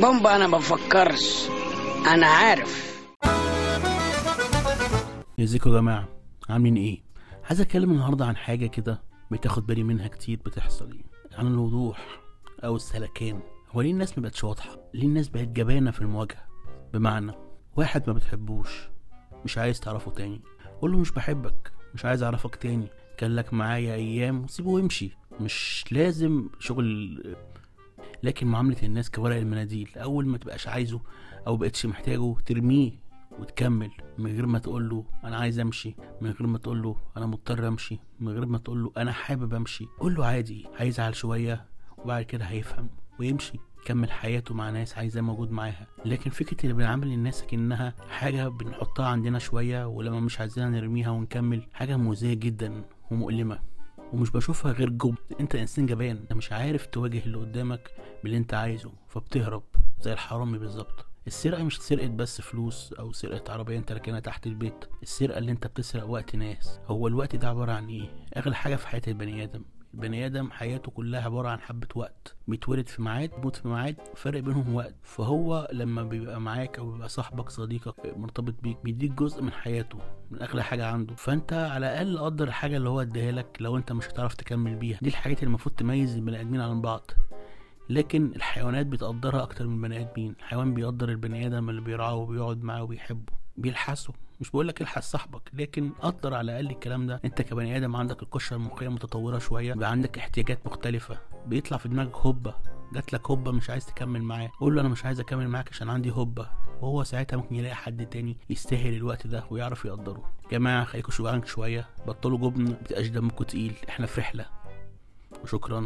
بومبا أنا بفكرش. أنا عارف. ازيكم يا جماعة عاملين إيه؟ عايز أتكلم النهاردة عن حاجة كده بتاخد بالي منها كتير بتحصل عن الوضوح أو السلكان. هو ليه الناس مبقتش واضحة؟ ليه الناس بقت جبانة في المواجهة؟ بمعنى واحد ما بتحبوش مش عايز تعرفه تاني. قول له مش بحبك مش عايز أعرفك تاني. كان لك معايا أيام وسيبه ويمشي مش لازم شغل لكن معاملة الناس كورق المناديل أول ما تبقاش عايزه أو بقتش محتاجه ترميه وتكمل من غير ما تقول له أنا عايز أمشي من غير ما تقول له أنا مضطر أمشي من غير ما تقول له أنا حابب أمشي. قول له عادي هيزعل شوية وبعد كده هيفهم ويمشي يكمل حياته مع ناس عايزاه موجود معاها. لكن فكرة اللي بنعامل الناس كأنها حاجة بنحطها عندنا شوية ولما مش عايزينها نرميها ونكمل حاجة مؤذية جدا ومؤلمة. ومش بشوفها غير جب انت انسان جبان انت مش عارف تواجه اللي قدامك باللي انت عايزه فبتهرب زي الحرامي بالظبط. السرقة مش سرقة بس فلوس أو سرقة عربية أنت راكنها تحت البيت. السرقة اللي أنت بتسرق وقت ناس. هو الوقت ده عبارة عن إيه؟ أغلى حاجة في حياة البني آدم. البني آدم حياته كلها عبارة عن حبة وقت. بيتولد في ميعاد بيموت في ميعاد فرق بينهم وقت. فهو لما بيبقى معاك أو بيبقى صاحبك صديقك مرتبط بيك بيديك جزء من حياته من أغلى حاجة عنده. فأنت على الأقل قدر الحاجة اللي هو اداها لك لو أنت مش هتعرف تكمل بيها. دي الحاجات اللي المفروض تميز البني آدمين عن بعض. لكن الحيوانات بتقدرها أكتر من البني آدمين. الحيوان بيقدر البني آدم اللي بيرعاه وبيقعد معاه وبيحبه. بيلحسه مش بقول لك الحس صاحبك لكن قدر على الأقل الكلام ده. أنت كبني آدم عندك القشرة المخيه متطورة شوية بيبقى عندك احتياجات مختلفة. بيطلع في دماغك هوبه جات لك هوبه مش عايز تكمل معاه. قول له أنا مش عايز أكمل معاك عشان عندي هوبه وهو ساعتها ممكن يلاقي حد تاني يستاهل الوقت ده ويعرف يقدره. جماعة خليكوا شجعان شوية. بطلوا جبن مبتبقاش دمكوا تقيل. إحنا في رحلة. وشكرا